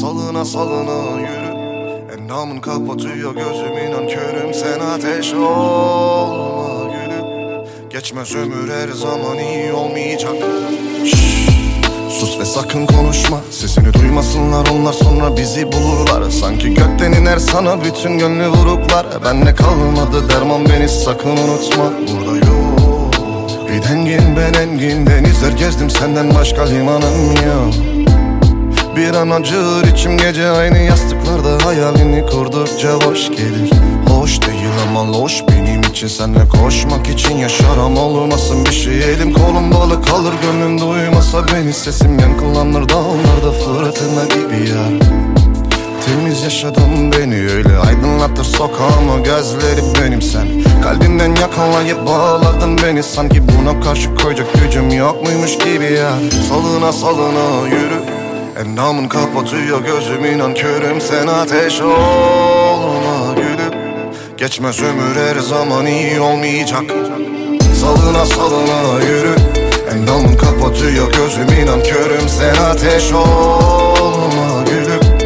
Salına salına yürü. Endamın kapatıyor gözüm inan körüm. Sen ateş olma gülüm. Geçmez ömür her zaman iyi olmayacak. Şşş, Sus ve sakın konuşma. Sesini duymasınlar onlar sonra bizi bulurlar. Sanki gökten iner sana bütün gönlü vuruklar. Bende kalmadı derman beni sakın unutma. Burada yok. Bir dengin ben engin. Denizler gezdim senden başka limanım yok bir an acır içim gece aynı yastıklarda Hayalini kurdukça hoş gelir. Hoş değil ama loş benim için Senle koşmak için yaşarım olmasın bir şey. Elim kolum balı kalır gönlüm duymasa beni. Sesim yankılanır dağlarda fırtına gibi ya Temiz yaşadım beni öyle aydınlatır sokağımı. Gözleri benim sen. Kalbimden yakalayıp bağladın beni. Sanki buna karşı koyacak gücüm yok muymuş gibi ya Salına salına yürü Endamın kapatıyor gözüm inan körüm sen ateş olma gülüm. Geçmez ömür her zaman iyi olmayacak. Salına salına yürü. Endamın kapatıyor gözüm inan körüm sen ateş olma gülüm.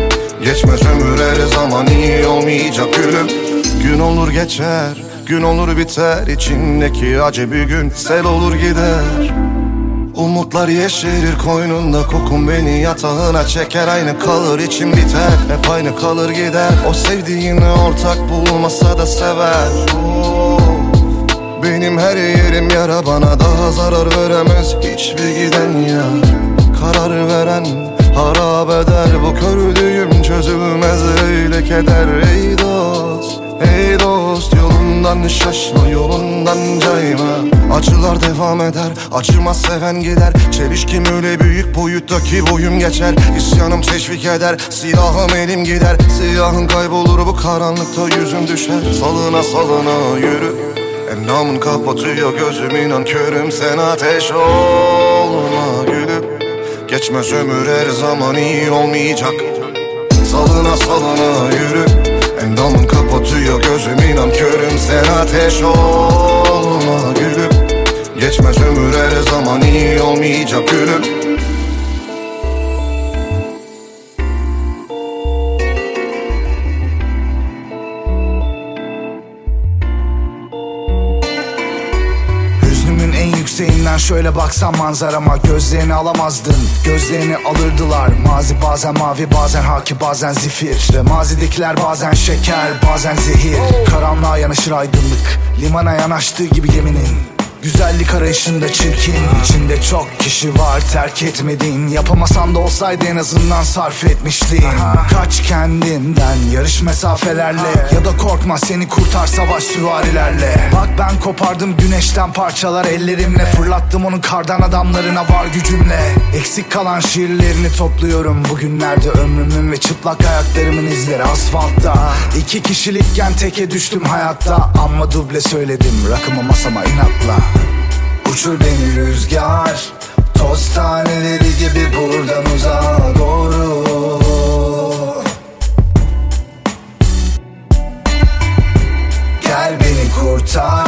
Geçmez ömür her zaman iyi olmayacak gülüm. Gün olur geçer, gün olur biter içindeki acı bir gün sel olur gider Umutlar yeşerir koynunda kokun beni yatağına çeker. Aynı kalır içim biter hep aynı kalır gider. O sevdiğini ortak bulmasa da sever. Benim her yerim yara bana daha zarar veremez. Hiçbir giden ya karar veren harap eder. Bu kördüğüm çözülmez öyle keder. Ey yolundan şaşma yolundan cayma. Acılar devam eder acımaz seven gider. Çelişkim öyle büyük boyuttaki boyum geçer. İsyanım teşvik eder silahım elim gider. Siyahın kaybolur bu karanlıkta yüzüm düşer. Salına salına yürü. Endamın kapatıyor gözüm inan körüm Sen ateş olma gülüm. Geçmez ömür her zaman iyi olmayacak. Salına salına yürü Endamın kapatıyor gözüm inan körüm. Sen ateş olma gülüm. Geçmez ömür her zaman iyi olmayacak gülüm şöyle baksam manzarama Gözlerini alamazdın, gözlerini alırdılar. Mazi bazen mavi, bazen haki, bazen zifir. Ve mazidekiler bazen şeker, bazen zehir. Karanlığa yanaşır aydınlık, limana yanaştığı gibi geminin Güzellik arayışında çirkin içinde çok kişi var terk etmediğin Yapamasan da olsaydı en azından sarf etmiştin. Kaç kendinden yarış mesafelerle Ya da korkma seni kurtar savaş süvarilerle. Bak ben kopardım güneşten parçalar ellerimle Fırlattım onun kardan adamlarına var gücümle. Eksik kalan şiirlerini topluyorum Bugünlerde ömrümün ve çıplak ayaklarımın izleri asfaltta. İki kişilikken teke düştüm hayatta Amma duble söyledim rakımı masama inatla Uçur beni rüzgar Toz taneleri gibi buradan uzağa doğru. Gel beni kurtar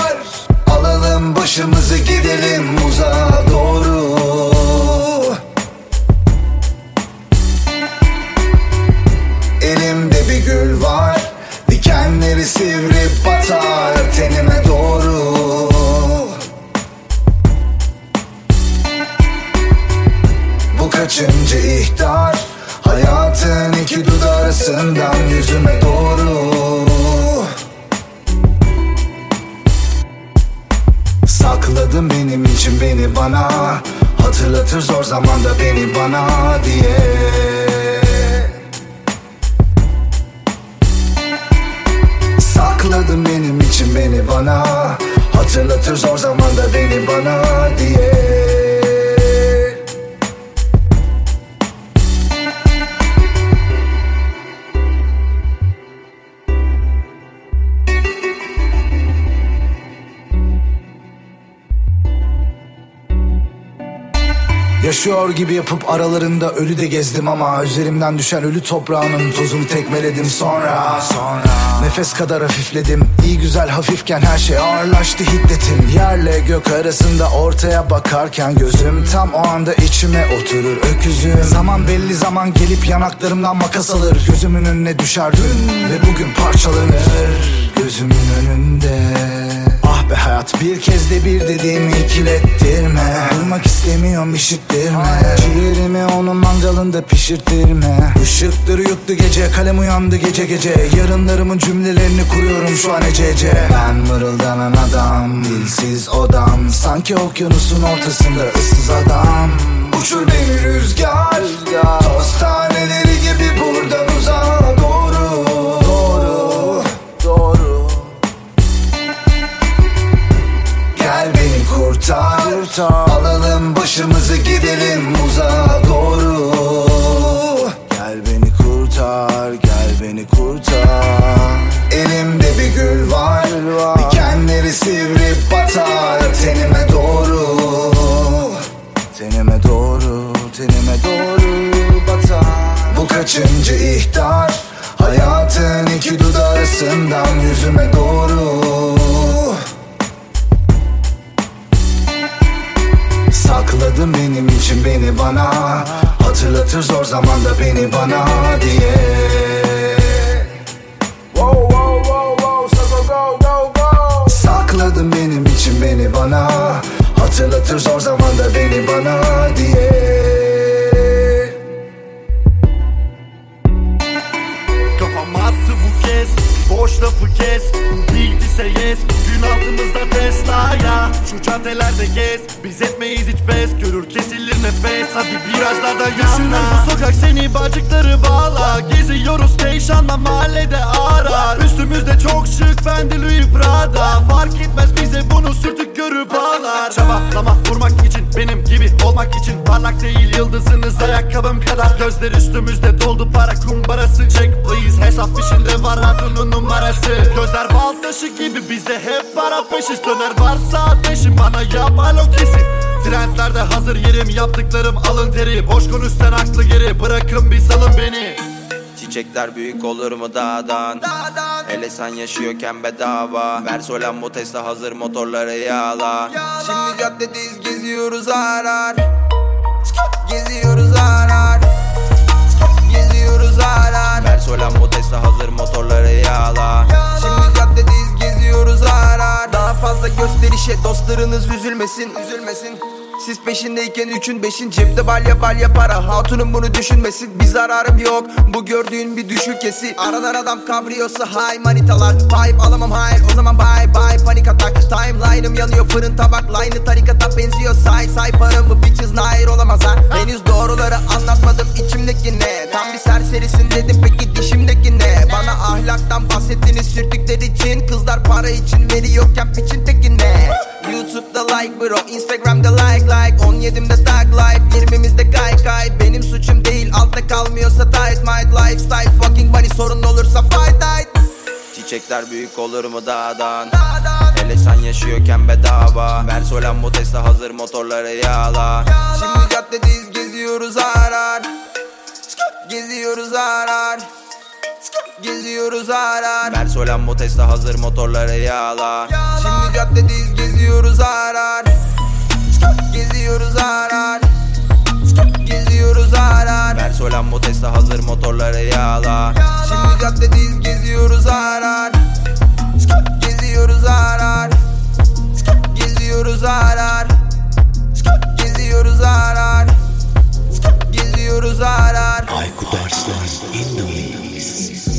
ölü de gezdim ama Üzerimden düşen ölü toprağının tozunu tekmeledim. Sonra Sonra Nefes kadar hafifledim. İyi güzel hafifken her şey ağırlaştı hiddetim. Yerle gök arasında ortaya bakarken gözüm Tam o anda içime oturur. Öküzüm Zaman belli zaman gelip yanaklarımdan makas alır. Gözümün önüne düşer dün ve bugün parçalanır. Gözümün önünde be hayat. Bir kez de bir dediğimi ikilettirme Duymak istemiyorum işittirme. Ciğerimi onun mangalında pişirttirme Işıkları yuttu gece kalem uyandı gece gece. Yarınlarımın cümlelerini kuruyorum şu an ecece Ben mırıldanan adam dilsiz odam. Sanki okyanusun ortasında ıssız adam. Uçur beni rüzgar, rüzgar. Toz kurtar. Alalım başımızı gidelim uzağa doğru. Gel beni kurtar, gel beni kurtar. Elimde bir gül var, var. Dikenleri sivri batar. Tenime doğru Tenime doğru, tenime doğru batar. Bu kaçıncı ihtar? Hayatın iki dudağı arasından yüzüme doğru Sakladım benim için beni bana. Hatırlatır zor zamanda beni bana diye. Sakladım benim için beni bana. Hatırlatır zor zamanda beni bana diye Boş lafı kes Bildiyse yes. Bugün altımızda Tesla ya Şu caddelerde gez. Biz etmeyiz hiç pes Görür kesilir nefes. Hadi virajlarda Düşünür bu sokak seni bacıkları bağla. Geziyoruz Keyşan'la mahallede arar Üstümüzde çok şık Fendi Louis Prada. Fark etmez bize bunu sürtük görüp ağlar. Çabalama vurmak için benim gibi olmak için. Parlak değil yıldızınız ayakkabım kadar. Gözler üstümüzde doldu para. Kumbarası Check please hesap fişinde var hatunun numarası. Gözler bal taşı gibi bizde hep para peşiz Döner varsa ateşim bana yap alo kesin. Trendlerde hazır yerim yaptıklarım alın teri. Boş konuşsan aklı geri bırakın bir salın beni. Çiçekler büyük olur mu dağdan? Hele sen yaşıyorken bedava. Ver solen bu Tesla hazır motorları yağla. Şimdi caddedeyiz geziyoruz arar Geziyoruz arar Geziyoruz arar Ver solen bu Tesla hazır motorları yağla Şimdi caddedeyiz geziyoruz arar. Daha fazla gösterişe dostlarınız üzülmesin Üzülmesin siz peşindeyken üçün beşin cepte balya balya para. Hatunun bunu düşünmesin bir zararım yok. Bu gördüğün bir düşükesi Aradan adam kabriyosu high manitalar. Pipe alamam hayır o zaman bye bye panik atak. Timeline'ım yanıyor fırın tabak Line'ı tarikata benziyor say say paramı bitches nair olamaz ha Henüz doğruları anlatmadım içimdeki ne? Tam bir serserisin dedim peki dişimdeki ne? Bana ahlaktan bahsettiniz sürtükler için. Kızlar para için veriyorken piçin teki ne? YouTube'da like bro Instagram'da like like 17'imde tag life 20'mizde kay kay. Benim suçum değil altta kalmıyorsa tight my lifestyle. Fucking money sorun olursa fight night Çiçekler büyük olur mu dağdan? Hele sen yaşıyorken bedava. Ver solen bu Tesla hazır motorları yağla Şimdi caddedeyiz geziyoruz arar Geziyoruz arar Geziyoruz arar Ver solen bu Tesla hazır motorları yağla Şimdi caddedeyiz geziyoruz arar Geziyoruz arar Geziyoruz arar Ver solen bu Tesla hazır motorları yağla Şimdi caddedeyiz geziyoruz arar Geziyoruz arar Geziyoruz arar Geziyoruz arar Geziyoruz arar Aykut Arslan in the mix.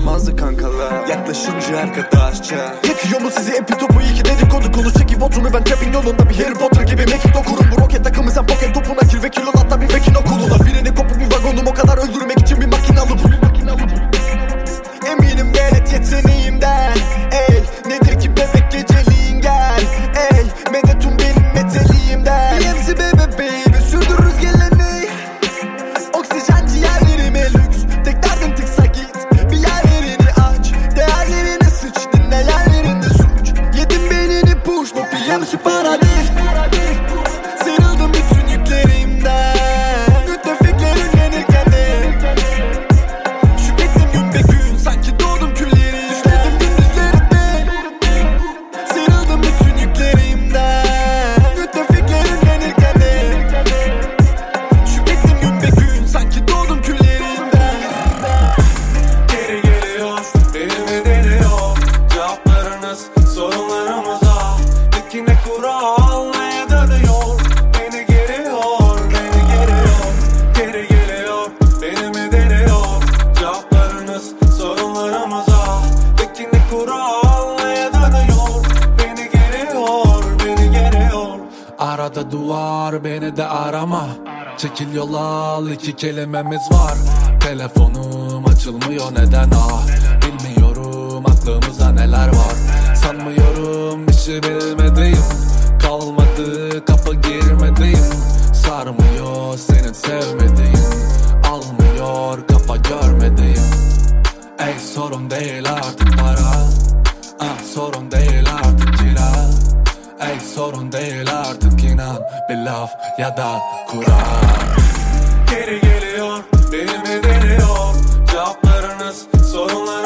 Anlamazdı kankalar. Yaklaşınca arkadaşça Yetiyor mu sizi epi topu iki dedikodu konu Çekip oturun ben trapin yolunda bir Harry Potter gibi Mekik okurum. Bu roket takımı sen poket Çekil yola al iki kelimemiz var. Telefonum açılmıyor neden ah? Bilmiyorum aklımıza neler var. Sanmıyorum işi şey bilmediğim. Kalmadı kapı girmediğim. Sarmıyor senin sevmediğin. Almıyor kafa görmediğim. Ey sorun değil artık para. Ah sorun değil artık Ey sorun değil artık inan. Bir laf ya da kural Geri geliyor Benimle deniyor? Cevaplarınız sorunlar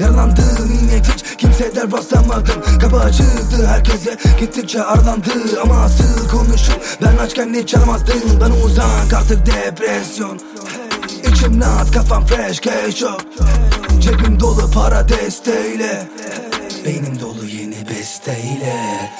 Yaralandım yine hiç kimseden rastlamadım Kapı açıldı herkese gittikçe aralandı Ama asıl konuşup ben açken hiç aramazdım Ben uzak artık depresyon. İçim rahat kafam fresh cash yok. Cebim dolu para desteğiyle. Beynim dolu yeni besteyle.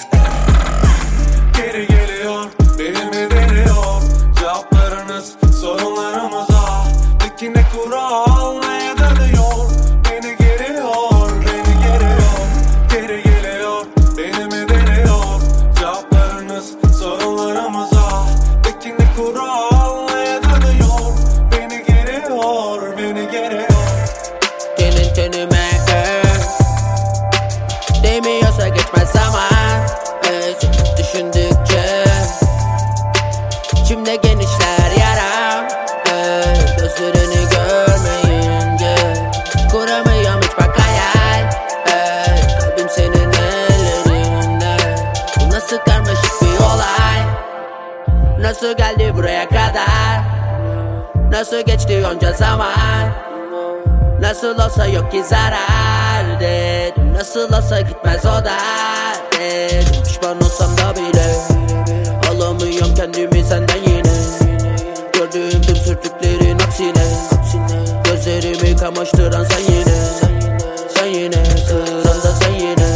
buraya kadar. Nasıl geçti onca zaman? Nasıl olsa yok ki zarar dedim. Nasıl olsa gitmez o da dedim. Pişman olsam da bile Alamıyorum kendimi senden yine. Gördüğüm tüm sürtüklerin aksine. Gözlerimi kamaştıran sen yine. Sen yine, sen, yine, sen yine.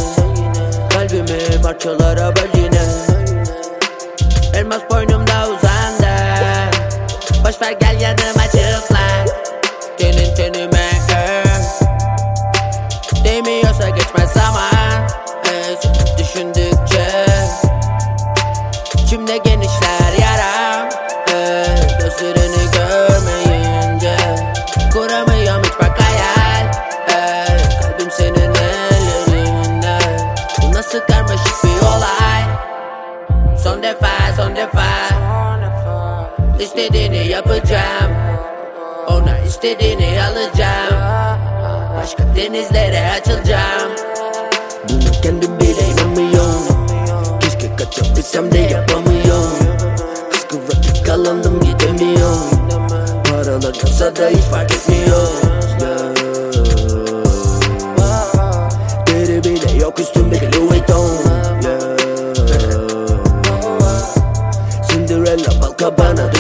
Kalbimi parçalara böl İstediğini yapacağım. Ona istediğini alacağım. Başka denizlere açılacağım. Bunu kendim bile inanmıyorum Keşke kaçabilsem de yapamıyorum. Kıskıvrak yakalandım gidemiyorum. Paralar kalsa da hiç fark etmiyor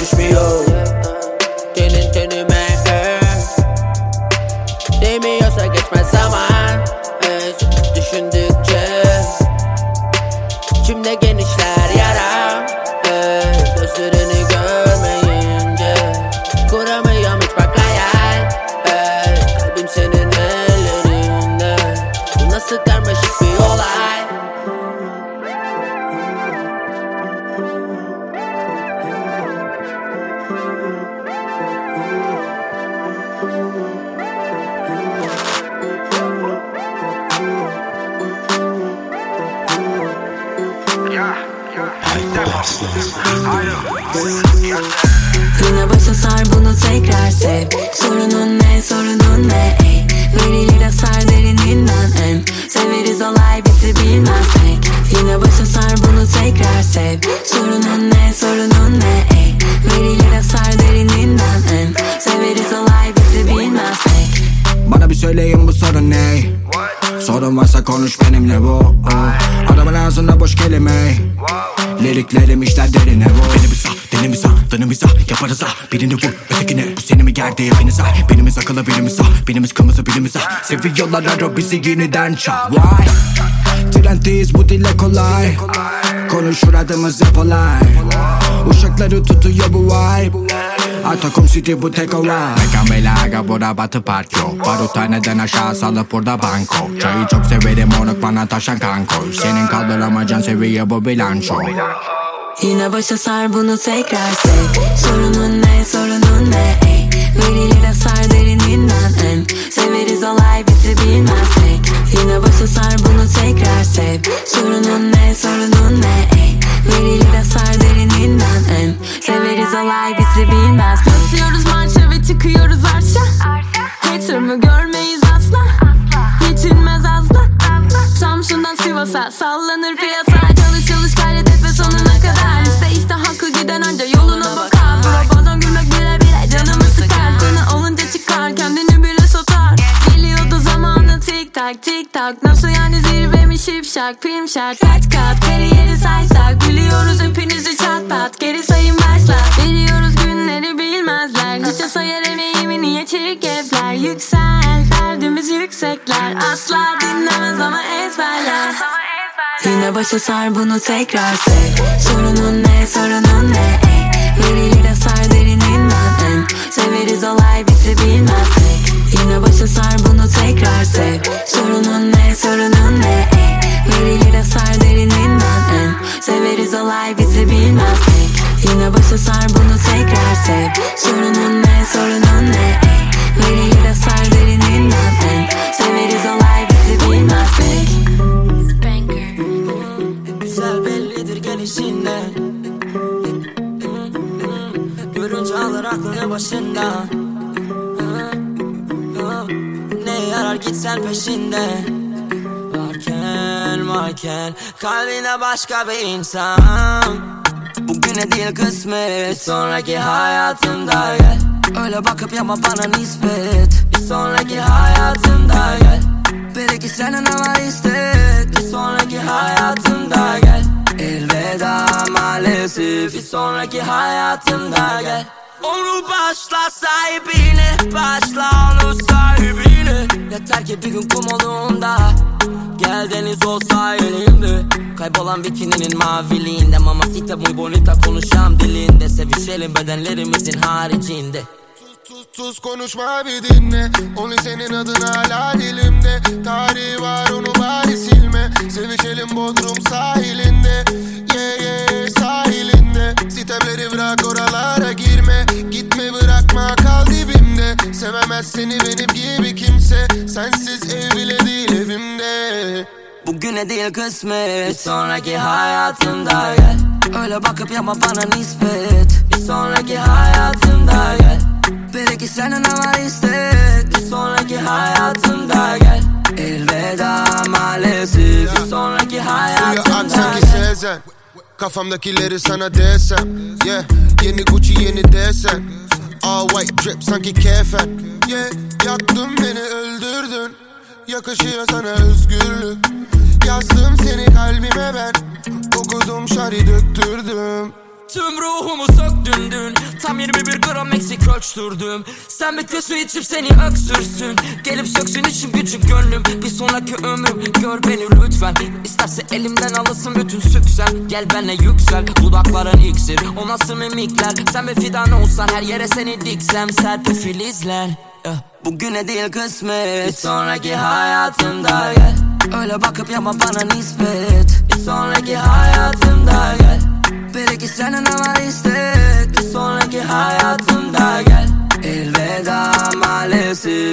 things for you. Tell into the master. Tell me also get my summer. Ha, birini vur, ötekine Bu seni mi gerdi hepiniz ha Birimiz akıllı birimiz sağ, birimiz kırmızı birimiz ha Seviyorlar aro bizi yeniden çal. Vay Trenddeyiz bu dile kolay. Konuşur adımız hep olay. Uşakları tutuyor bu vibe. Atakum City bu tek olay Mekan belaga bura batı park yok Baruthaneden aşağı salıp burada banko? Çayı çok severim onuk bana taşan kanko. Senin kaldıramayacağın seviye bu bilanço Yine başa sar bunu tekrar sev Sorunun ne sorunun ne ey? Verilir hasar derininden em. Severiz olay bizi bilmez pek Yine başa sar bunu tekrar sev Sorunun ne sorunun ne ey? Verilir hasar derininden em. Severiz olay bizi bilmez pek Basıyoruz marşa ve çıkıyoruz arşa. Hater'ımı görmeyiz asla. Geçilmez asla. Samsun'dan Sivas'a sallanır piyasa şipşak prim şart Kaç kat kariyeri saysak. Biliyoruz hepinizi çat pat. Geri sayım başla. Veriyoruz günleri bilmezler. Hiçe sayar emeğimi niye çirkefler Yüksel derdimiz yüksekler. Asla dinlemez ama ezberler. Yine başa sar bunu tekrar. Sev Sorunun ne sorunun ne? Ey. Verilir hasar derininden em Severiz olay bizi bilmez. Yine başa sar bunu tekrar. Sev Sorunun ne sorunun ne ey Verilir hasar derininden em Severiz olay bizi bilmez. Pek Yine başa sar bunu tekrar sev. Sorunun ne sorunun ne? Ey Verilir hasar derininden em Severiz olay bizi bilmez. Pek Güzel bellidir gelişinden Görünce alır aklını başından Ne yarar gitsen peşinde Varken varken Kalbine başka bir insan. Bugüne değil kısmet Sonraki hayatında gel. Öyle bakıp yapma bana nispet Bir sonraki hayatında gel. Belki senden ama istek Bir sonraki hayatında gel. Elveda maalesef Bir sonraki hayatında gel. Onu başla sahibine Başla onu sahibine. Yeter ki bir gün kum olduğunda Gel deniz olsa elimde Kaybolan bikininin maviliğinde. Mamacita muy bonita konuşan dilinde. Sevişelim bedenlerimizin haricinde Sus konuşma bir dinle. Onu senin adın hala dilimde. Tarihi var onu bari silme. Sevişelim Bodrum sahilinde. Yeah yeah sahilinde. Sitemleri bırak oralara girme. Gitme bırakma kal dibimde. Sevemez seni benim gibi kimse. Sensiz ev bile değil evimde. Bugüne değil kısmet. Bir sonraki hayatında gel. Öyle bakıp yapma bana nispet. Bir sonraki hayatında gel Belki senden ama istek Bir sonraki hayatında gel. Elveda maalesef Bir sonraki sanki gel. sezen Kafamdakileri sana desem Yeah. Yeni Gucci yeni desen All white drip sanki kefen. Yeah yaktın beni öldürdün. Yakışıyor sana özgürlük. Yazdım seni kalbime ben. Okudum şari döktürdüm Tüm ruhumu söktün dün Tam 21 gram eksik ölçtürdüm Sen bir su içip seni öksürsün. Gelip söksün için gücüm gönlüm. Bir sonraki ömrüm gör beni lütfen. İsterse elimden alırsın bütün süksen Gel benle yüksel dudakların iksir. O nasıl mimikler? Sen bir fidan olsan her yere seni diksem. Serpil filizler. Eh, Bugüne değil kısmet. Bir sonraki hayatında gel. Öyle bakıp yapma bana nispet. Bir sonraki hayatında gel Belki senden ama istek Bir sonraki hayatında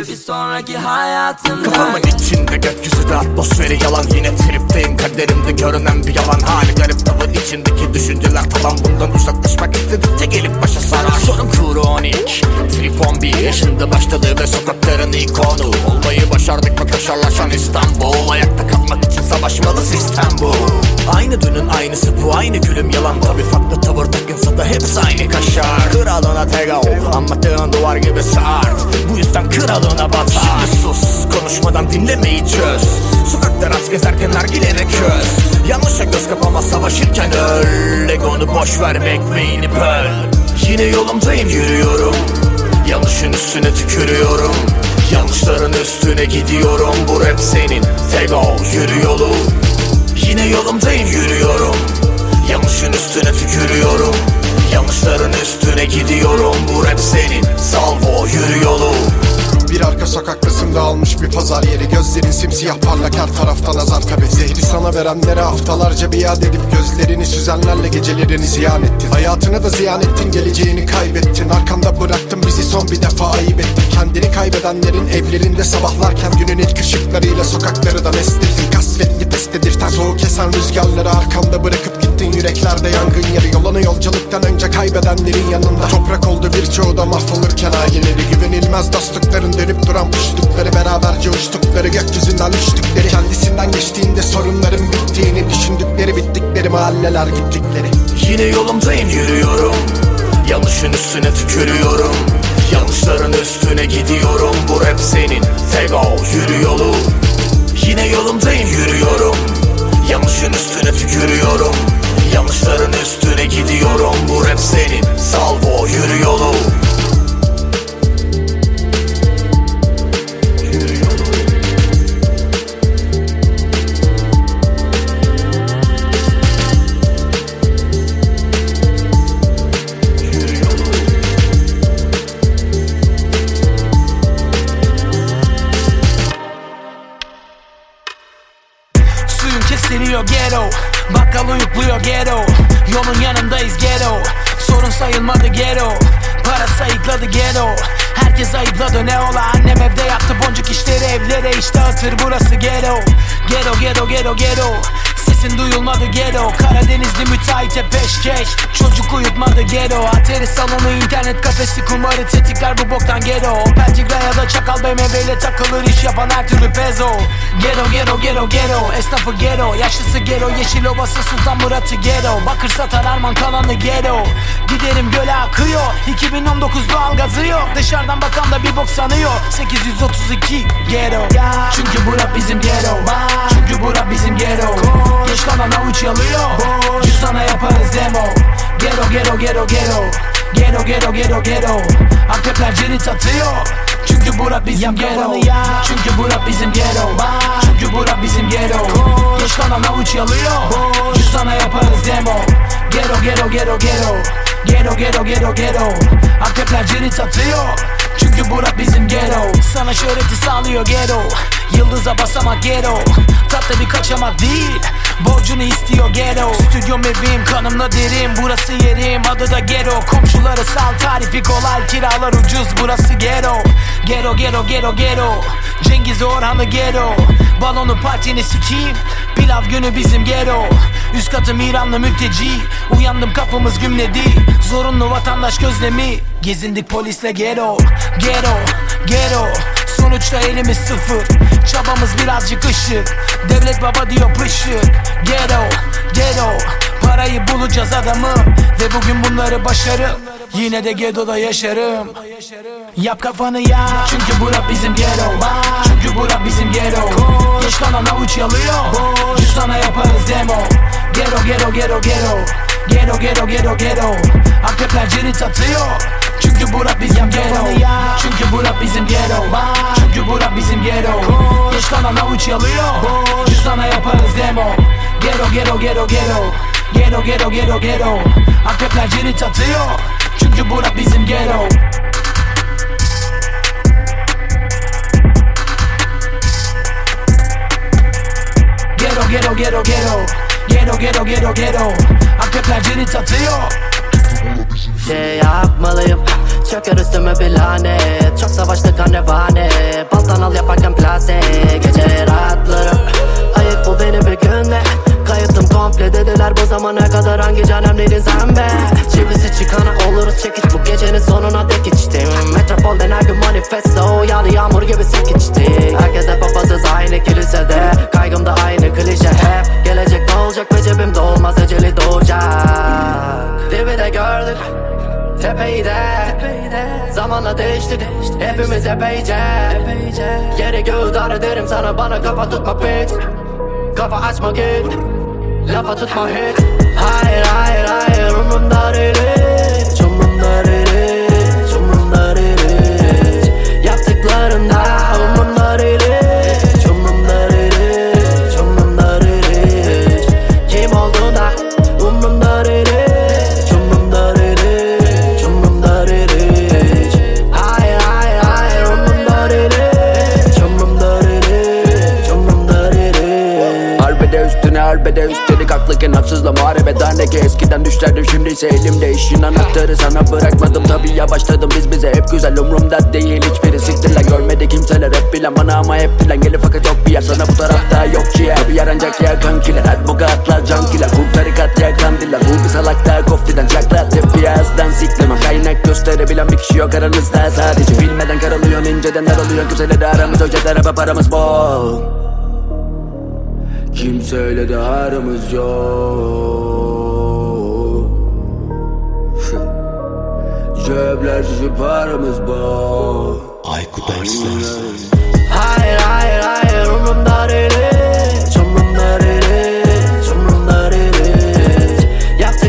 Bir sonraki hayatında Kafamın içinde gökyüzü atmosferi yalan. Yine tripteyim. Kaderimde görünen bir yalan. Hali garip tavır içindeki düşünceler talan Bundan uzaklaşmak istedikçe gelip başa sarar Sorun kronik Trip 11 yaşında başladı ve sokakların ikonu. Olmayı başardık ve kaşarlaşan İstanbul. Ayakta kalmak için savaşmalı sistem bu Aynı dünün aynısı bu. Aynı gülüm yalan. Tabi farklı tavır takınsa da hepsi aynı kaşar. Kralına tego anlattığın duvar gibi sert. Bu yüzden kralına batar Şimdi sus konuşmadan dinlemeyi çöz. Sokakta rast gezerken nargilene köz. Yanlışa göz kapama savaşırken öl. Egonu boş ver ve ekmeğini böl. Yine yolumdayım yürüyorum. Yanlışın üstüne tükürüyorum. Yanlışların üstüne gidiyorum. Bu rap senin Tego yürü yolu. Yine yolumdayım yürüyorum. Yanlışın üstüne tükürüyorum. Yanlışların üstüne gidiyorum. Bu rap senin Salvo yürü yolu Bir arka sokaktasın dağılmış bir pazar yeri. Gözlerin simsiyah parlak her tarafta nazar tabi. Zehri sana verenlere haftalarca biat edip Gözlerini süzenlerle gecelerini ziyan ettin. Hayatını da ziyan ettin geleceğini kaybettin. Arkanda bıraktın bizi son bir defa ayıp ettin. Kendini kaybedenlerin evlerinde sabahlarken Günün ilk ışıklarıyla sokakları da meslettin Kasvetli pes dedirten soğuk kesen rüzgarları Arkamda bırakıp gittin. Yüreklerde yangın yeri Yolunu yolculuktan önce kaybedenlerin yanında. Toprak oldu birçoğu da mahvolurken aileleri Güvenilmez dostlukların dönüp duran puştukları Beraberce uçtukları gökyüzünden uçtukları Kendisinden geçtiğinde sorunların bittiğini Düşündükleri bittikleri mahalleler gittikleri. Yine yolumdayım yürüyorum. Yanlışın üstüne tükürüyorum. Yanlışların üstüne gidiyorum. Bu rap senin Tego yürü yolu. Yine yolumdayım yürüyorum. Yanlışın üstüne tükürüyorum. Yanlışların üstüne gidiyorum. Bu rap senin Salvo yürü yolu Para sayıkladı ghetto. Herkes ayıpladı ne ola? Annem evde yaptı boncuk işleri evlere iş dağıtır burası ghetto. Ghetto ghetto ghetto ghetto. Sesin duyulmadı ghetto. Karadenizli müteahhite peşkeş. Çocuk uyutmadı ghetto. Ateri salonu internet kafesi kumarı tetikler bu boktan ghetto. Opel Tigra ya da çakal BMW ile takılır iş yapan her türlü pezo. Ghetto ghetto ghetto ghetto. Esnafı ghetto. Yaşlısı ghetto Yeşil Ovası Sultan Murat'ı ghetto. Bakır satar Arman kalanı ghetto Giderim göle akıyor. 2019 doğalgazı yok. Dışarıdan bakan da bir bok sanıyor. 832 ghetto. Çünkü bura bizim ghetto. Çünkü bura bizim ghetto. Geç kalan avuç yalıyor. Cüzdana yaparız demo. Ghetto ghetto ghetto ghetto. Ghetto ghetto ghetto ghetto. Akrepler cirit atıyor. Çünkü bura bizim ghetto. Çünkü bura bizim ghetto. Çünkü bura bizim ghetto. Geç kalan avuç yalıyor. Cüzdana yaparız demo. Ghetto ghetto ghetto ghetto Ghetto ghetto ghetto ghetto. Akrepler cirit atıyor çünkü bura bizim ghetto. Sana şöhreti sağlıyor ghetto. Yıldıza basamak ghetto. Tatlı bir kaçamak değil Borcunu istiyor ghetto. Stüdyom evim kanımla derim Burası yerim. Adı da ghetto. Komşuları sal tarifi kolay. Kiralar ucuz burası ghetto. Ghetto ghetto ghetto ghetto. Cengiz Orhan'ı ghetto. Balonu partini sikiyim Pilav günü bizim ghetto Üst katım İranlı mülteci Uyandım kapımız gümledi Zorunlu vatandaş gözlemi Gezindik polisle ghetto Ghetto Ghetto Sonuçta elimiz sıfır Çabamız birazcık ışık Devlet baba diyor pışık Ghetto Ghetto Parayı bulacağız adamı Ve bugün bunları başarım Yine de ghetto'da yaşarım Yap kafanı ya Çünkü bura bizim ghetto Çünkü bura bizim ghetto Geç kalan avuç yalıyor Cüzdana yaparız demo Ghetto ghetto ghetto ghetto Ghetto ghetto ghetto ghetto Akrepler cirit atıyor çünkü bura bizim ghetto Çünkü bura bizim ghetto Çünkü bura bizim ghetto Geç kalan avuç yalıyor Cüzdana yaparız demo Ghetto ghetto ghetto ghetto Ghetto ghetto ghetto ghetto Akrepler cirit atıyor Çünkü bura bizim ghetto Ghetto ghetto ghetto ghetto Ghetto ghetto ghetto ghetto. Akrepler cirit atıyor Şey yapmalıyım. Çöker üstüme bir lanet Çok savaştık anrevane Baltan al yaparken plase. Gece rahatlarım. Ayıp bu beni bir günde Kayıttım komple. Dediler bu zamana kadar hangi canemliydin sen be Çivisi çıkana oluruz çekiç. Bu gecenin sonuna dek içtim. Metropolden her gün manifesto. Yağdı yağmur gibi sek içtik Herkes de papazız aynı kilisede. Kaygım da aynı klişe. Hep Gelecek ne olacak ve cebimde olmaz eceli doğacak. Dibi de gördük Tepeyi de Zamanla değiştik Hepimiz epeyce. Yeri göğü dar ederim sana bana kafa tutma bitch. Kafa açma git Lafa tutma hiç Hayır hayır hayır umurumda değil hiç. Umurumda değil hiç Umurumda değil hiç. Yaptıklarında haklıyken haksızla muharebeden ne ki eskiden düşlerdim şimdi ise elimde işin anahtarı. Sana bırakmadım tabi yavaşladım biz bize. Hep güzel umurumda değil hiçbiri. Siktir lan görmedi kimseler. Hep bilen bana ama hep dilen gelir fakat yok bir yer sana bu tarafta yok ciğer Tabi yaranacak yer kankiler advokatlar cankiler Kur tarikat yer kandiller. Bu bir salakta koftiden çaklat hep piyazdan siklemem Kaynak gösterebilen bir kişi yok aranızda sadece Bilmeden karalıyorsun inceden daralıyorsun kimseyle de aramız yeter araba paramız bol Kimseyle de aramız yok. Cepler şişi paramız bol. Aykut Arslan Hayır hayır hayır umurumda değil. Hiç Umurumda değil hiç Umurumda değil hiç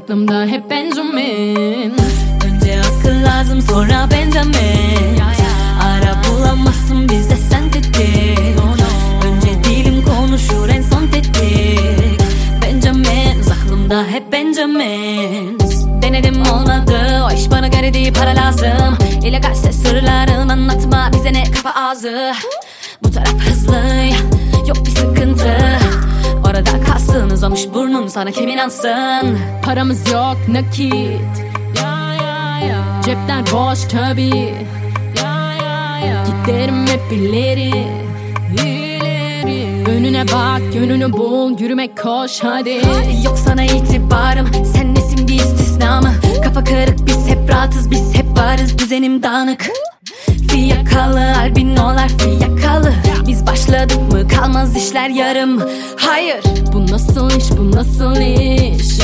Saklımda hep Benjamin. Önce akıl lazım sonra Benjamin. Ara bulamazsın bizde sentetik Önce dilim konuşur en son tetik. Benjamin aklımda hep Benjamin. Denedim olmadı. O iş bana göre değil para lazım. İlegalse sırlarım anlatma bize ne kafa ağzı. Bu taraf hızlı yok bir sıkıntı Kalsın uzamış burnun sana kim inansın? Paramız yok nakit. Cepler boş tabi Giderim hep ileri Önüne bak yönünü bul yürümek koş hadi. Yok sana itibarım. Sen nesin bir istisna mı Kafa kırık biz hep rahatız biz hep varız. Düzenim dağınık Fiyakalı albinolar fiyakalı. Biz başladık mı kalmaz işler yarım. Hayır Bu nasıl iş bu nasıl iş?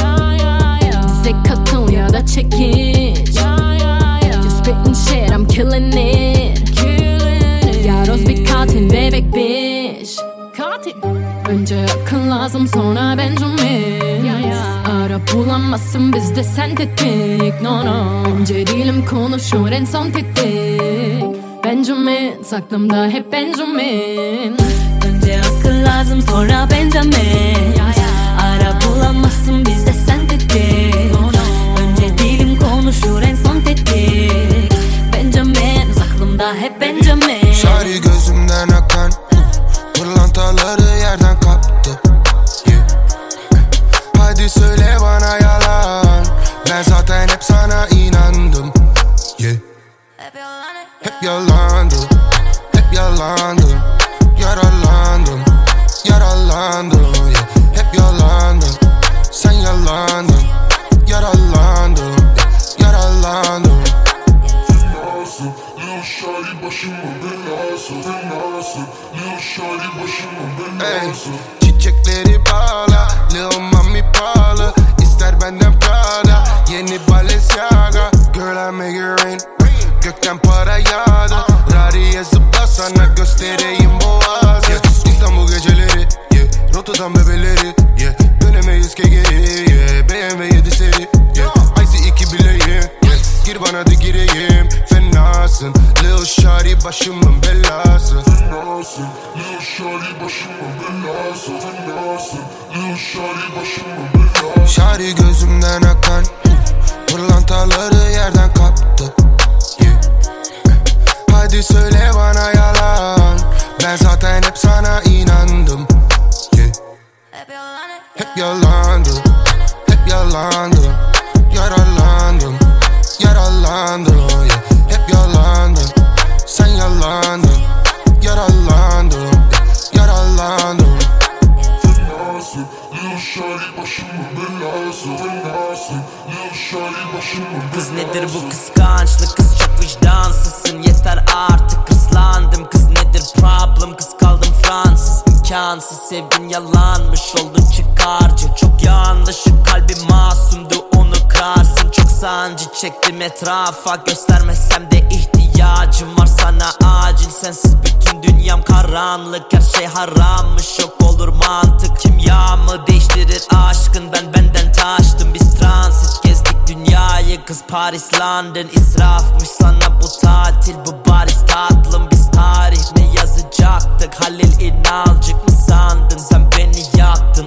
Bize katıl ya da çekiş You spitting shit I'm killing it Yaros bir katil bebek bitch Katil. Önce akıl lazım sonra Benjamin Ara bulamazsın bizde sentetik no no. Önce dilim konuşur en son tetik Benjamin saklımda hep Benjamin. Önce akıl lazım sonra Benjamin. Ara bulamazsın bizde sentetik Önce dilim konuşur en son tetik. Benjamin aklımda hep Benjamin. Şari gözümden akan Pırlantaları yerden kaptı. Yeah. Hadi söyle bana yalan. Ben zaten hep sana inandım. Yeah. Hep yalandı Hep yalandı Yaralandım Yaralandım yeah. Hep yalandı Sen yalandın Yaralandım yeah. Yaralandım Ey, Çiçekleri bağla Lil mami pahalı İster benden başımın belası etrafa göstermesem de ihtiyacım var sana acil. Sensiz bütün dünyam karanlık her şey harammış yok olur mantık. Kimyamı değiştirir aşkın ben benden taştım. Biz transit gezdik dünyayı kız Paris London israfmış. Sana bu tatil bu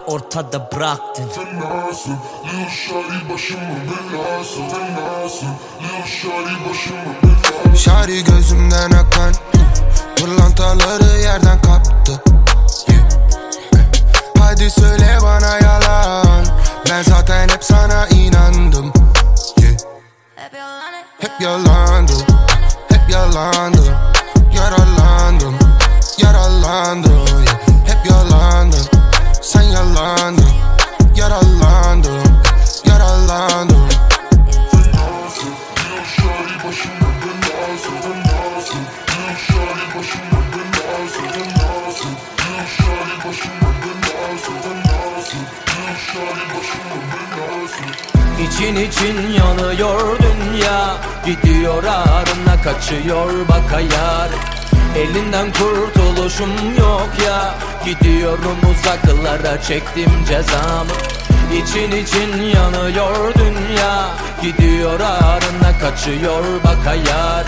ortada bıraktın. Fenasın Lil Shari başımın belası Fenasın Lil Shari başımın belası Şari gözümden akan Pırlantaları yerden kaptı. Hadi söyle bana yalan. Ben zaten hep sana inandım. Hep yalandı. Hep yalandı. Yaralandım. Yaralandım Hep yalandım Sen yalandın Yaralandım Yaralandım İçin için yanıyor dünya Gidiyor ağrına kaçıyor bak ayar Elinden kurtuluşum yok ya. Gidiyorum uzaklara çektim cezamı. İçin için yanıyor dünya. Gidiyor ağrına kaçıyor bak ayar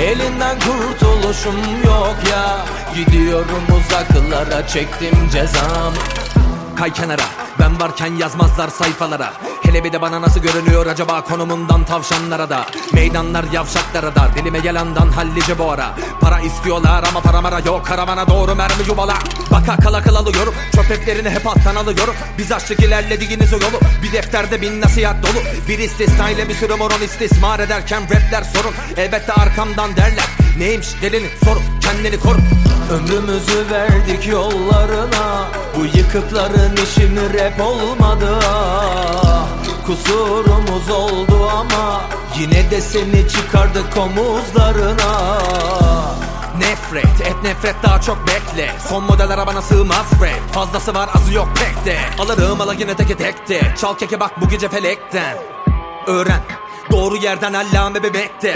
Elinden kurtuluşum yok ya. Gidiyorum uzaklara çektim cezamı. Kay kenara ben varken yazmazlar sayfalara Hele bir de bana nasıl görünüyor acaba konumundan tavşanlara da? Meydanlar yavşaklara dar dilime yalandan hallice bu ara Para istiyorlar ama para mara yok karavana doğru mermi yuvala. Baka kala kıl alıyorum çöpeklerini hep alttan alıyorum. Biz açtık ilerlediğiniz o yolu bir defterde bin nasihat dolu. Bir istisna ile bir sürü moron istismar ederken rapler sorun. Elbette arkamdan derler neymiş delinin soru kendini koru. Ömrümüzü verdik yollarına Bu yıkıkların işi mi rap olmadı? ah. Kusurumuz oldu ama Yine de seni çıkardık omuzlarına. Nefret et nefret daha çok bekle. Son model arabana sığmaz rap Fazlası var azı yok pek de. Alırım ala yine teke tekte. Çal keke bak bu gece felekten. Öğren doğru yerden allame bebekte.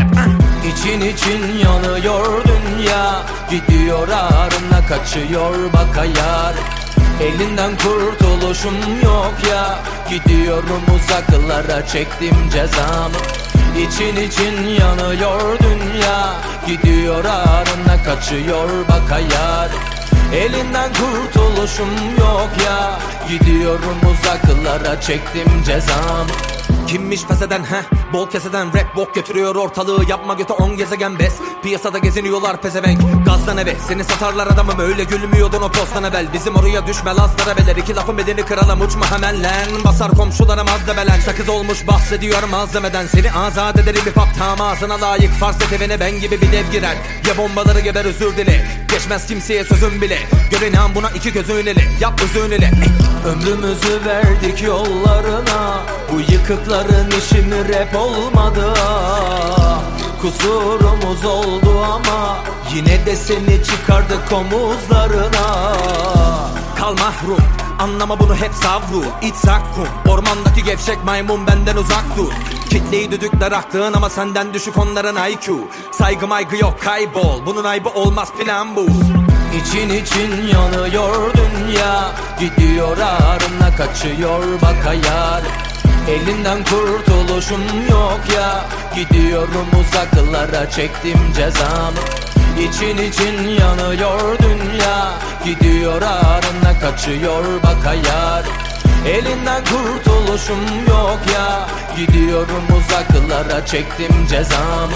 İçin için yanıyor dünya. Gidiyor ağrına kaçıyor bak ayar Elinden kurtuluşum yok ya. Gidiyorum uzaklara çektim cezamı. İçin için yanıyor dünya. Gidiyor ağrına kaçıyor bak ayar Elinden kurtuluşum yok ya. Gidiyorum uzaklara çektim cezamı Kimmiş pes eden he? Bol keseden rap bok götürüyor ortalığı. Yapma götü on gezegen bes. Piyasada geziniyorlar pezevenk. Gazdan eve seni satarlar adamım. Öyle gülmüyordun o postan evvel. Bizim oraya düşme lazlara beler. İki lafın bedeni kıralım uçma hemen lan. Basar komşularım az da belen. Sakız olmuş bahsediyor malzemeden. Seni azat ederim bir pap tam ağzına layık. Farz et evine ben gibi bir dev girer. Ya bombaları geber özür dile. Geçmez kimseye sözüm bile. Gör inan buna iki gözün ile Yap özün ile Ömrümüzü verdik yollarına. Bu yıkıkların işi rap olmadı. Kusurumuz oldu ama Yine de seni çıkardık omuzlarına Kal mahrum Anlama bunu hep savru. İç zakkum Ormandaki gevşek maymun benden uzak dur. Kitleyi düdükler aktığın ama senden düşük onların IQ Saygı maygı yok kaybol. Bunun ayıbı olmaz plan bu. İçin için yanıyor dünya. Gidiyor ağrına kaçıyor bak ayar Elinden kurtuluşum yok ya. Gidiyorum uzaklara çektim cezamı. İçin için yanıyor dünya. Gidiyor ağrına kaçıyor bak ayar Elinden kurtuluşum yok ya. Gidiyorum uzaklara çektim cezamı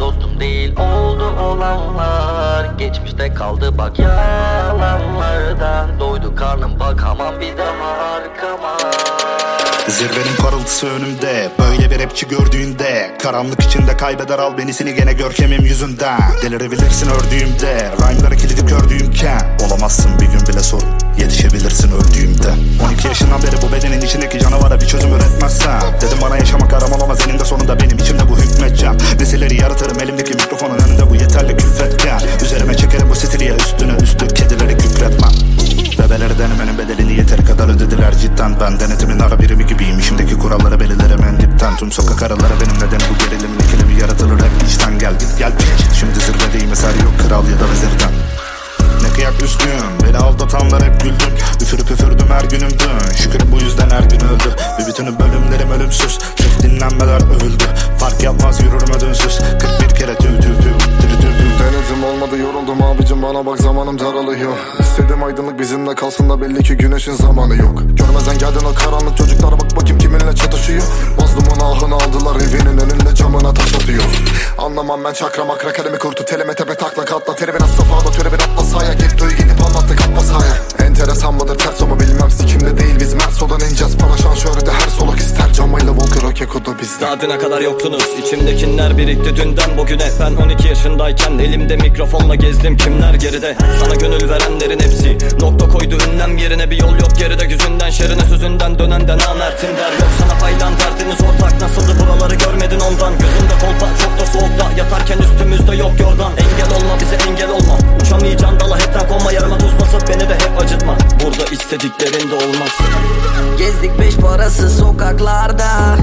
dostum değil oldu olanlar. Geçmişte kaldı bak yalanlardan. Doydu karnım bakamam bir daha arkama Zirvenin parıltısı önümde. Böyle bir rapçi gördüğünde Karanlık içinde kaybeder al beni seni gene görkemim yüzünden. Delirebilirsin ördüğümde Rhyme'ları kilidi kördüğümken Olamazsın bir gün bile sorun. Yetişebilirsin öldüğümde 12 yaşından beri bu bedenin içindeki canavara bir çözüm üretmezsem. Dedim bana yaşamak aram olamaz eninde sonunda benim içimde bu hükmeteceğim Nesilleri yaratırım elimdeki mikrofonun önünde bu yeterli külfetken. Üzerime çekerim bu stiliye üstüne üstlük kedileri kükretmem Bebeleri denemenin bedelini yeteri kadar ödediler cidden? Ben denetimin ara birimi gibiyim. İşimdeki kuralları belirlerim en dipten Tüm sokak araları benim nedeni bu gerilimin ikilemi yaratılır hep içten. Gel git gel piç. Şimdi zirvedeyim eser yok kral ya da vezirden. Ne kıyak üzgün Beni aldatanlar hep güldüm Üfürüp üfürdüm her günüm dün. Şükür bu yüzden her gün öldü. Bir bütünü bölümlerim ölümsüz. Sırf dinlenmeler övüldü. Fark yapmaz yürürüm ödünsüz. 41 kere tüv tüv tüv Denedim olmadı yoruldum abicim. Bana bak zamanım daralıyor. İstedim aydınlık bizimle kalsın da belli ki güneşin zamanı yok. Görmezden geldin o karanlık çocuklara bak bakayım kiminle çatışıyor. Mazlumun ahını aldılar evinin önünde camına taş atıyoruz Anlamam ben çakra makra kalemi kurtu teleme tepe takla katla. Teribin az safhada türebin atla sahaya Git Enteresan mıdır ters ama bilmem sikimde değil biz. Merso'dan ineceğiz para şan şöhrete her soluk ister. Camayla Volker Okeku'da bizde. Daha düne kadar yoktunuz. İçimdekiler birikti dünden bugüne. Ben 12 yaşındayken elimde mikrofonla gezdim. Kimler geride? Sana gönül verenlerin hepsi. Nokta koydu ünlem yerine. Bir yol yok geride. Güzünden şerine sözünden dönenden namertim der. Yok sana paylan derdimiz ortak. Nasıldı buraları görmedin ondan. Gözümde kolpa çok da soğukta. Yatarken üstümüzde yok yordan Engel olma bize engel olma. Uçamayacaksın dala hep konma Yarıma tuz basıp beni de hep acıtma Burada istediklerin de olmaz. Gezdik beş parası sokaklarda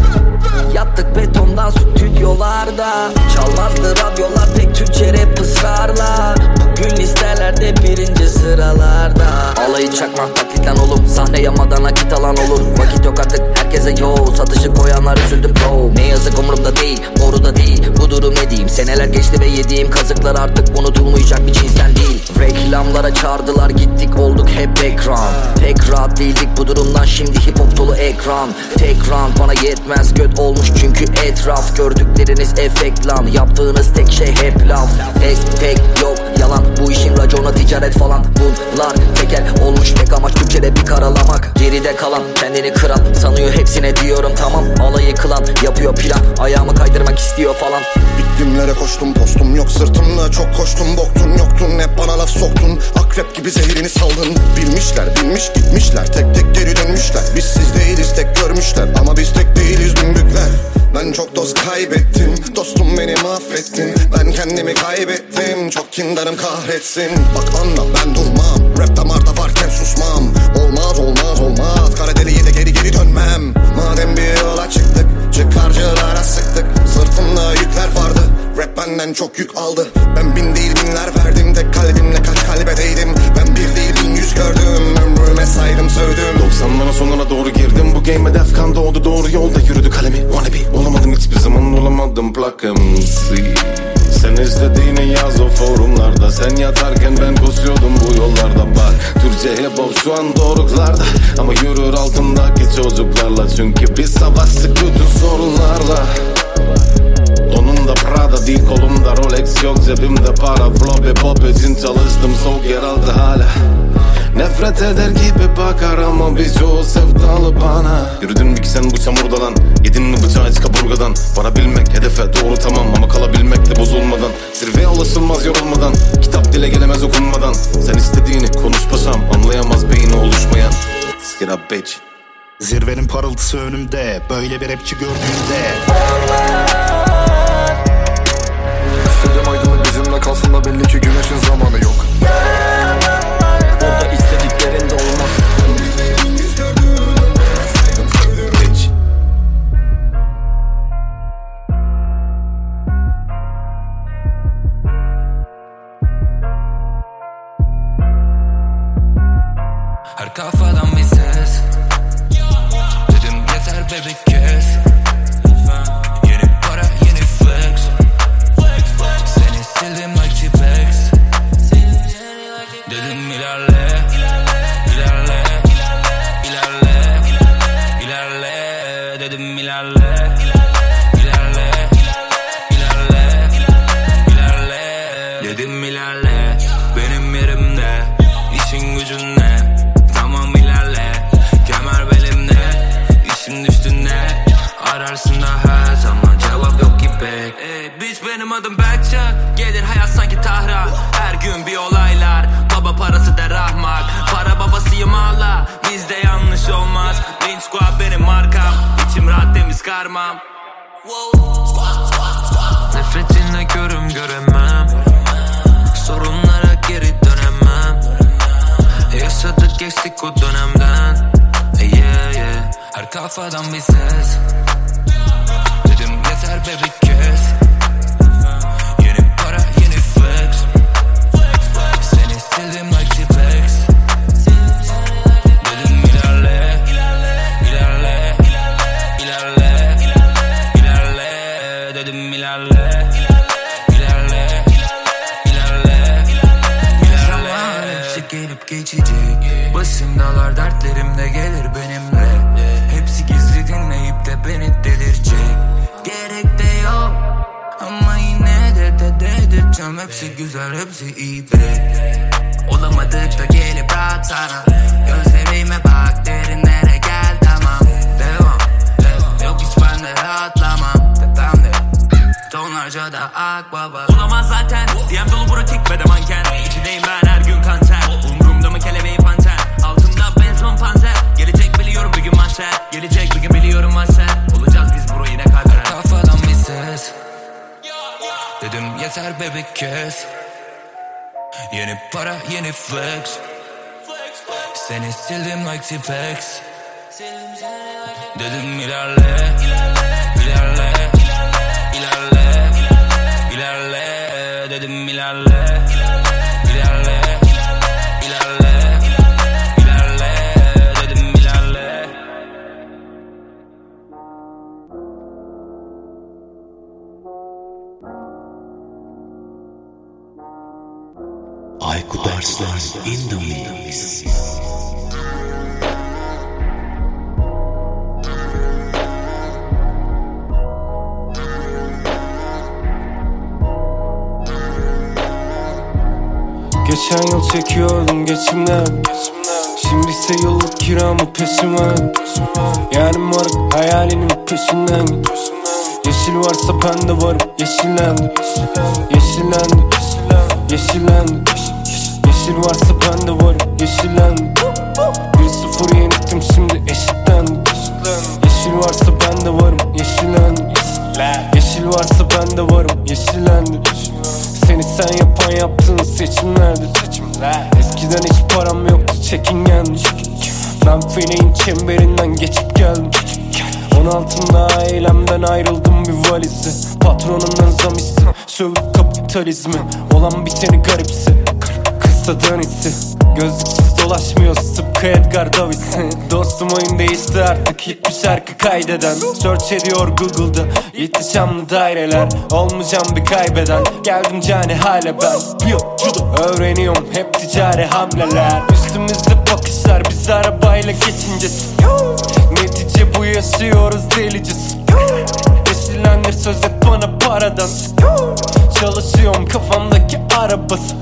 Yattık betondan stüdyolarda. Çalmazdı radyolar tek Türkçe rap ısrarla. Bugün listelerde birinci sıralarda. Alayı çakmak taklitten oğlum Sahne yamadan nakit alan olur. Vakit yok artık herkese yo Satışı koyanlar üzüldü bro. Ne yazık umurumda değil Moru da değil. Bu durum ne diyeyim? Seneler geçti ve yediğim kazıklar artık unutulmayacak bir cinsten değil. Reklamlara çağırdılar gittik olduk hep ekran. Pek rahat değildik bu durumdan şimdi hip hop dolu ekran. Tek round bana yetmez göt olmuş çünkü etraf. Gördükleriniz efekt lan. Yaptığınız tek şey hep laf. Tek tek yok. Yalan. Bu işin racona ticaret falan. Bunlar tekel olmuş tek amaç Türkçede bir karalamak. Geride kalan kendini kıran. Sanıyor hepsine diyorum tamam. Alayı kılan yapıyor plan. Ayağımı kaydırmak istiyor falan. Bittimlere koştum postum yok. Sırtımda Çok koştum boktun yoktun. Hep bana laf soktun. Akrep gibi zehrini saldın. Bilmişler bilmiş gitmişler. Tek tek geri dönmüşler. Biz siz değiliz tek görmüşler. Ama biz tek değiliz dümbükler ben çok dost kaybettim. Dostum beni mahvettin. Ben kendimi kaybettim. Çok kindarım kahretsin. Bak anla ben durmam. Rap damarda varken susmam. Olmaz olmaz olmaz. Kara deliğe de geri geri dönmem. Madem bir yola çıktık Çıkarcılara sıktık. Sırtımda yükler vardı. Rap benden çok yük aldı. Ben bin değil binler verdim. Tek kalbimle kaç kalbe değdim. Ben bir plakımsı sen istediğini yaz o forumlarda. Sen yatarken ben kusuyordum bu yollarda. Bak Türkçe hip hop şu an doruklarda. Ama yürür altındaki çocuklarla. Çünkü biz savaştık bütün sorunlarla. Donumda Prada değil kolumda Rolex yok. Cebimde para Floppy pop için çalıştım. Soğuk yer aldı hala Nefret eder gibi bakar ama birçoğu sevdalı bana. Yürüdün mü ki sen bu çamurda lan? Yedin mi bıçağı hiç kaburgadan? Varabilmek hedefe doğru tamam ama kalabilmek de bozulmadan. Zirveye ulaşılmaz yorulmadan Kitap dile gelemez okunmadan. Sen istediğini konuş paşam Anlayamaz beyni oluşmayan. Let's get up bitch. Zirvenin parıltısı önümde Böyle bir rapçi gördüğümde. İstedim aydınlık bizimle kalsın da belli ki güneşin zamanı yok Burada istediklerin de bitch benim adım Berkcan. Gelir hayat sanki tahra. Her gün bir olaylar. Baba parası da rahmak Para babasıyım hala. Bizde yanlış olmaz. Lynch squad benim markam. İçim rahat temiz karmam. Nefretinle görüm göremem. Sorunlara geri dönemem. Yaşadık geçtik o dönemden. Yeah yeah. Her kafadan bir ses. Dedim yeter baby kes güzel hepsi iyi be Olamadık da gelip rahat sana Gözlerime bak derinlere gel tamam. Devam, devam. Yok hiç ben de rahatlamam Tepemde Tonlarca da akbaba Olamaz zaten. DM dolu bura tik ve de manken İçindeyim ben her gün kanser Umrumda mı kelebeği panter? Altımda benzon panzer Gelecek biliyorum bir gün mahşer. Gelecek bir gün biliyorum mahşer yeter bebek kes. Yeni para yeni flex. Seni sildim like T-Pex. Dedim ilerle in the mix. Geçen yıl çekiyordum geçimden. Şimdi ise yıllık kiramı peşime Yani moruk hayalinin peşinden. Yeşil varsa ben de varım yeşillendi. Yeşillendi. Yeşillendi Yeşil varsa ben de varım yeşillendi 1-0 yenildim şimdi eşitlendi Yeşil varsa ben de varım yeşillendi Yeşil varsa ben de varım yeşillendi Seni sen yapan yaptığın seçimlerdi Eskiden hiç param yoktu çekingendim Ben feleğin çemberinden geçip geldim. 16'mda ailemden ayrıldım bir valizi. Patronumdan zam iste Sövüp kapitalizmi. Olan biteni garipsi Kısa hissi Gözlüksüz dolaşmıyoruz tıpkı Edgar Davis Dostum oyun değişti artık hit bir şarkı kaydeden. Search ediyor Google'da ihtişamlı daireler. Olmayacağım bir kaybeden. Geldim cani hale ben. Öğreniyorum hep ticari hamleler. Üstümüzde bakışlar biz arabayla geçince Netice bu yaşıyoruz delice Yeşillendir söz et bana paradan. Çalışıyorum kafamdaki arabası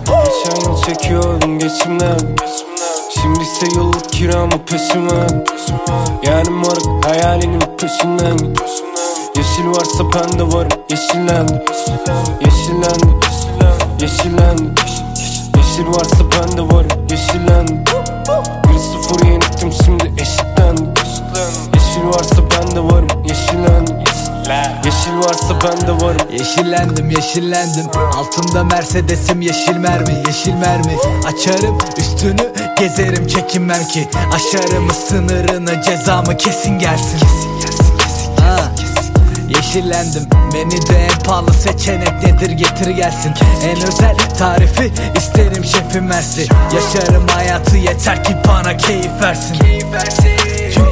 Geçen yıl çekiyordum geçimden. Şimdi ise yıllık kiramı peşime Yani moruk hayalinin peşinden. Yeşil varsa ben de varım yeşillendi Yeşillendi Yeşillendi Yeşil varsa ben de varım yeşillendi 1-0 yenildim şimdi eşitlendi Yeşil varsa ben de varım yeşillendi Yeşil varsa ben de varım. Yeşillendim yeşillendim. Altımda Mercedes'im yeşil mermi yeşil mermi. Açarım üstünü gezerim. Çekinmem ki Aşarım sınırını cezamı kesin gelsin. Ha, Yeşillendim. Beni de en pahalı seçenek nedir? Getir gelsin. En özel tarifi isterim şefim versin. Yaşarım hayatı yeter ki bana keyif versin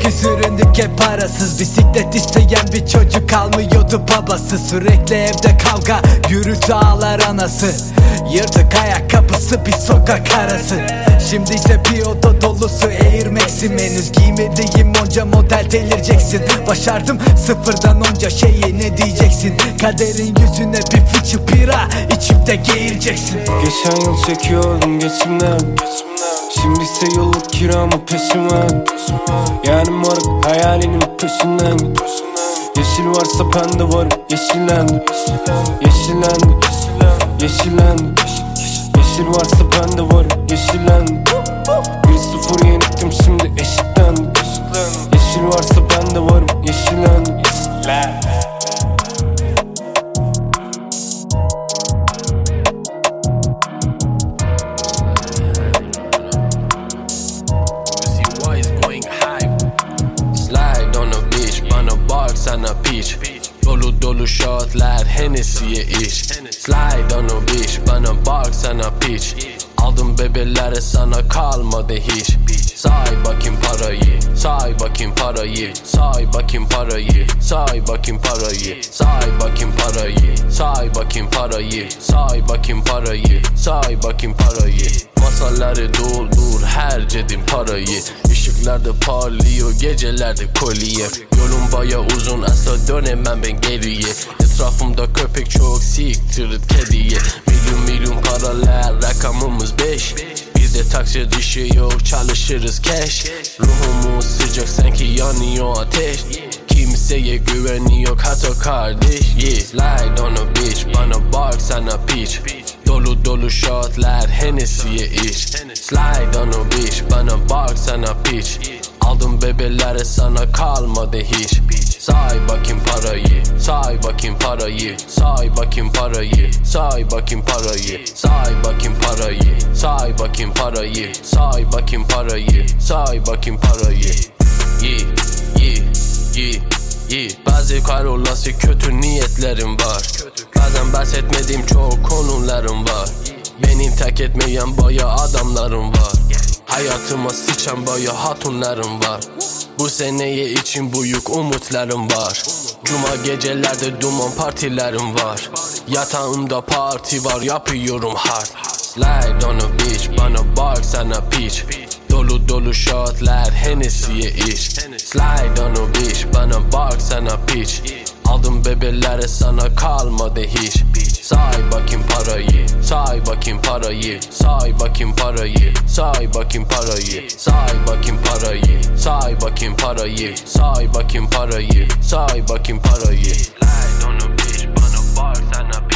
Çünkü süründük hep parasız. Bisiklet isteyen bir çocuk kalmıyordu babası. Sürekli evde kavga gürültü ağlar anası. Yırtık ayakkabısı bir sokak arası. Şimdi ise bir oda dolusu Air Max'im. Henüz giymediğim onca model delireceksin. Başardım sıfırdan onca şeyi ne diyeceksin? Kaderin yüzüne bir fıçı bira içip de geğireceksin. Geçen yıl çekiyordum geçimden Şimdi ise yıllık kiramı peşime Yani moruk hayalinin peşinden. Yeşil varsa ben de varım yeşillendi Yeşillendi Yeşillendi Yeşil varsa ben de varım yeşillendi 1-0 yenildim şimdi eşitlendi Yeşil varsa ben de varım yeşillendi shotlar Hennessy'ye iş Slide on a beach Bana bak sana peach Aldım bebelere sana kalmadı hiç Say bakayım parayı Say bakayım parayı Say bakayım parayı Say bakayım parayı Say bakayım parayı Say bakayım parayı Say bakayım parayı Say bakayım parayı. Masaları doldur her cedin parayı. Işıklarda parlıyor gecelerde kolye. Yolum baya uzun asla dönemem ben geriye. Etrafımda köpek çok siktirir kediye. Milyon milyon paralar rakamımız beş Bizde taksi dışı yok çalışırız cash. Ruhumuz sıcak sanki yanıyor ateş. Kimseye güveni yok hatta kardeş. Yeah. Slide on a bitch bana bak sana piç Dolu dolu shotlar Hennessy'ye iş Slide on a bitch bana bak sana piç Aldım bebelere sana kalmadı hiç Say bakayım parayı Say bakayım parayı Say bakayım parayı Say bakayım parayı Say bakayım parayı Say bakayım parayı Say bakayım parayı Say bakayım parayı. Yeah yeah yeah yeah Bazı kahrolası kötü niyetlerim var. Bazen bahsetmediğim çok konularım var. Beni terk etmeyen baya adamlarım var Hayatıma sıçan baya hatunlarım var. Bu seneye için büyük umutlarım var. Cuma gecelerde duman partilerim var. Yatağımda parti var yapıyorum hard. Slide on a bitch bana bak sana piç Dolu dolu shotlar Hennessy'ye iş Slide on a bitch bana bak sana piç Aldım bebelere sana kalmadı hiç. Say bakayım parayı, say bakayım parayı, say bakayım parayı, say bakayım parayı, say bakayım parayı, say bakayım parayı, say bakayım parayı, say bakayım parayı. Lay onu bir bana bak sana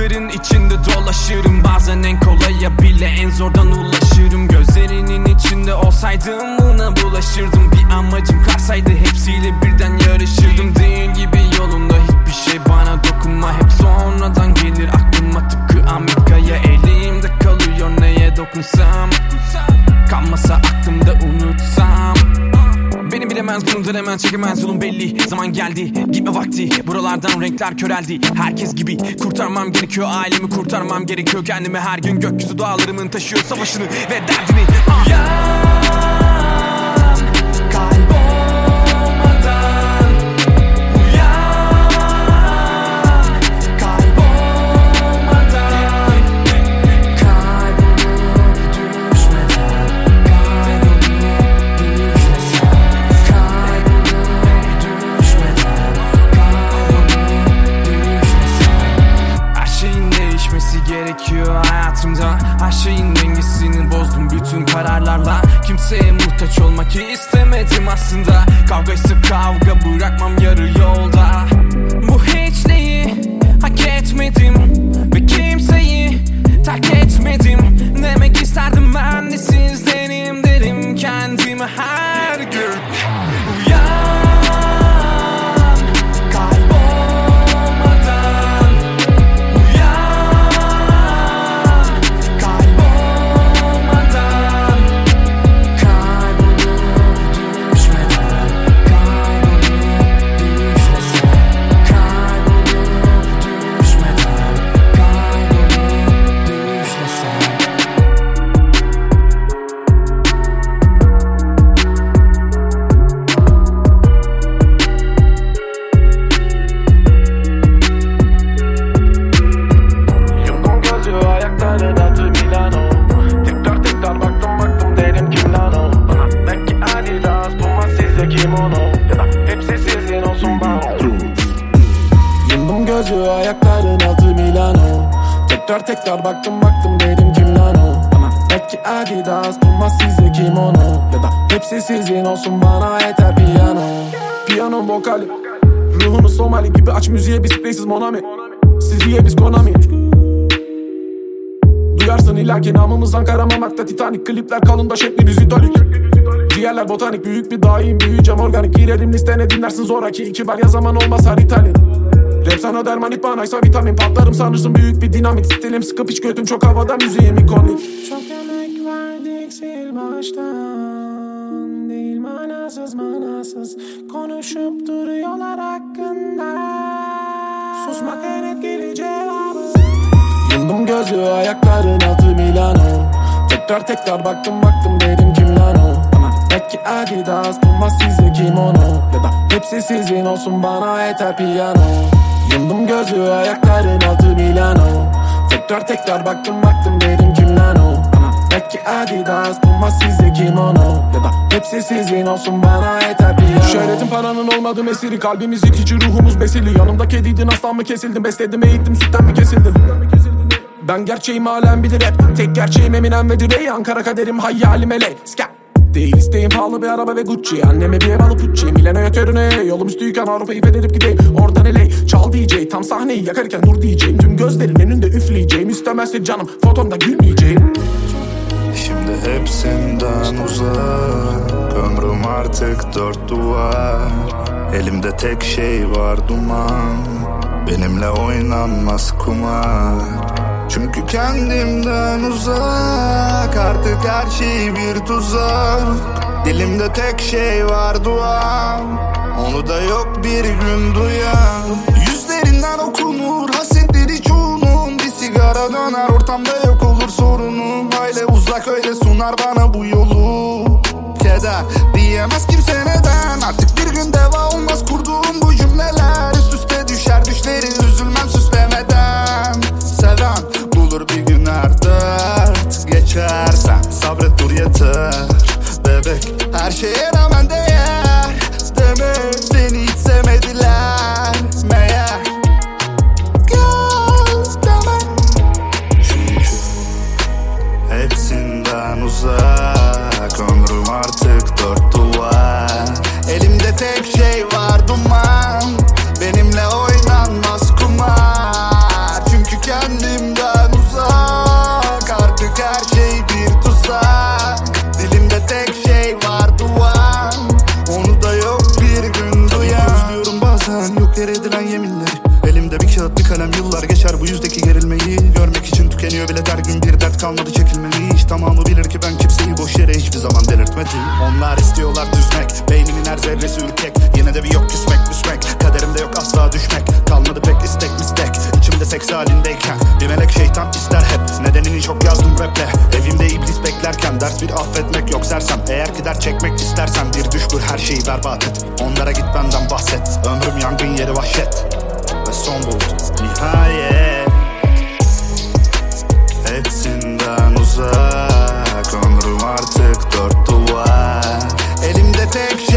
sokakların içinde dolaşırım. Bazen en kolaya bile en zordan ulaşırım. Gözlerinin içinde olsaydım buna bulaşırdım. Bir amacım kalsaydı hepsiyle birden yarışırdım. Değil gibi yolunda hiçbir şey bana dokunma. Hep sonradan gelir aklıma. Tıpkı Ahmet Kaya Elimde kalıyor neye dokunsam. Kalmasa aklımda unutsam Beni bilemez bunu denemez çekemez yolun belli. Zaman geldi gitme vakti. Buralardan renkler köreldi. Herkes gibi kurtarmam gerekiyor Ailemi kurtarmam gerekiyor. Kendimi her gün gökyüzü dağlarımın taşıyor Savaşını ve derdini. Uyan Kaybolmadan Her şeyin dengesini bozdum bütün kararlarla. Kimseye muhtaç olmak istemedim aslında. Kavga ise kavga bırakmam yarı yolda. Bu hiçliği hak etmedim Ve kimseyi terk etmedim. Demek isterdim ben de sizdenim Tekrar baktım baktım dedim kim lan o Bana belki Adidas Puma size kimono Ya da hepsi sizin olsun bana yeter piyano. Piyano vokali Ruhunu Somali gibi aç müziğe biz spreysiz Monami. Siziye biz Konami. Duyarsın illa ki namımız Ankara Mamak'ta Titanic. Klipler kalın da şeklimiz itolik Ciğerler botanik büyük bir daim büyüyeceğim organik. Girerim listene dinlersin zoraki. İki bar ya zaman olmaz haritali Rap sana derman it banaysa vitamin. Patlarım sanırsın büyük bir dinamit. Stilim sıkıp hiç kötüm çok havada müziğim ikonik. Çok emek verdik sil baştan. Değil manasız manasız. Konuşup duruyorlar hakkında. Susmak en etkili cevabı. Yumdum gözü ayakların altı Milano. Tekrar tekrar baktım baktım dedim kim lan o? Belki Adidas Puma size kimono. Ya da hepsi sizin olsun bana yeter piyano Yumdum gözü ayakların altı Milano. Tekrar tekrar baktım baktım dedim kim lan o? Belki Adidas Puma size kimono Ya da hepsi sizin olsun bana yeter piyano Şöhretin paranın olmadığı mesiri Kalbimiz itici ruhumuz besili. Yanımda kediydin aslan mı kesildim Besledim eğittim sütten mi kesildim? Ben gerçeğim halen bilir hep. Tek gerçeğim Eminem ve Dre Ankara kaderim hayalim ele Ska Değil isteğim pahalı bir araba ve Gucci. Anneme bir ev alıp Gucci. Milano'ya törüne Yolum üstüyken Avrupa'yı fethedip gideyim Oradan LA Çal DJ Tam sahneyi yakarken dur diyeceğim Tüm gözlerin önünde üfleyeceğim. İstemezse canım fotonda gülmeyeceğim. Şimdi hepsinden uzak Ömrüm artık dört duvar. Elimde tek şey var duman. Benimle oynanmaz kumar Çünkü kendimden uzak Artık her şey bir tuzak. Dilimde tek şey var duam. Onu da yok bir gün duyan. Yüzlerinden okunur hasetleri çoğunun. Bir sigara döner ortamda yok olur sorunum. Öyle uzak öyle sunar bana bu yolu. Keder diyemez kimse neden. Artık bir gün deva her şeye rağmen değer Demek seni hiç sevmediler. Meğer. Göz demem Çünkü hepsinden uzak. Ömrüm artık dört duvar. Elimde tek şey kalmadı çekilmeli Hiç. Tamamı bilir ki ben kimseyi boş yere hiçbir zaman delirtmedim. Onlar istiyorlar düzmek Beynimin her zerresi ürkek. Yine de bir yok küsmek müsmek Kaderimde yok asla düşmek. Kalmadı pek istek mistek. İçimde seks halindeyken Bir melek şeytan ister hep. Nedenini çok yazdım raple. Evimde iblis beklerken Ders bir affetmek yok sersem. Eğer ki dert çekmek istersen Bir düş kur her şeyi berbat et. Onlara git benden bahset. Ömrüm yangın yeri vahşet. Ve son buldu nihayet Hepsinden uzak Ömrüm artık dört duvar. Elimde tek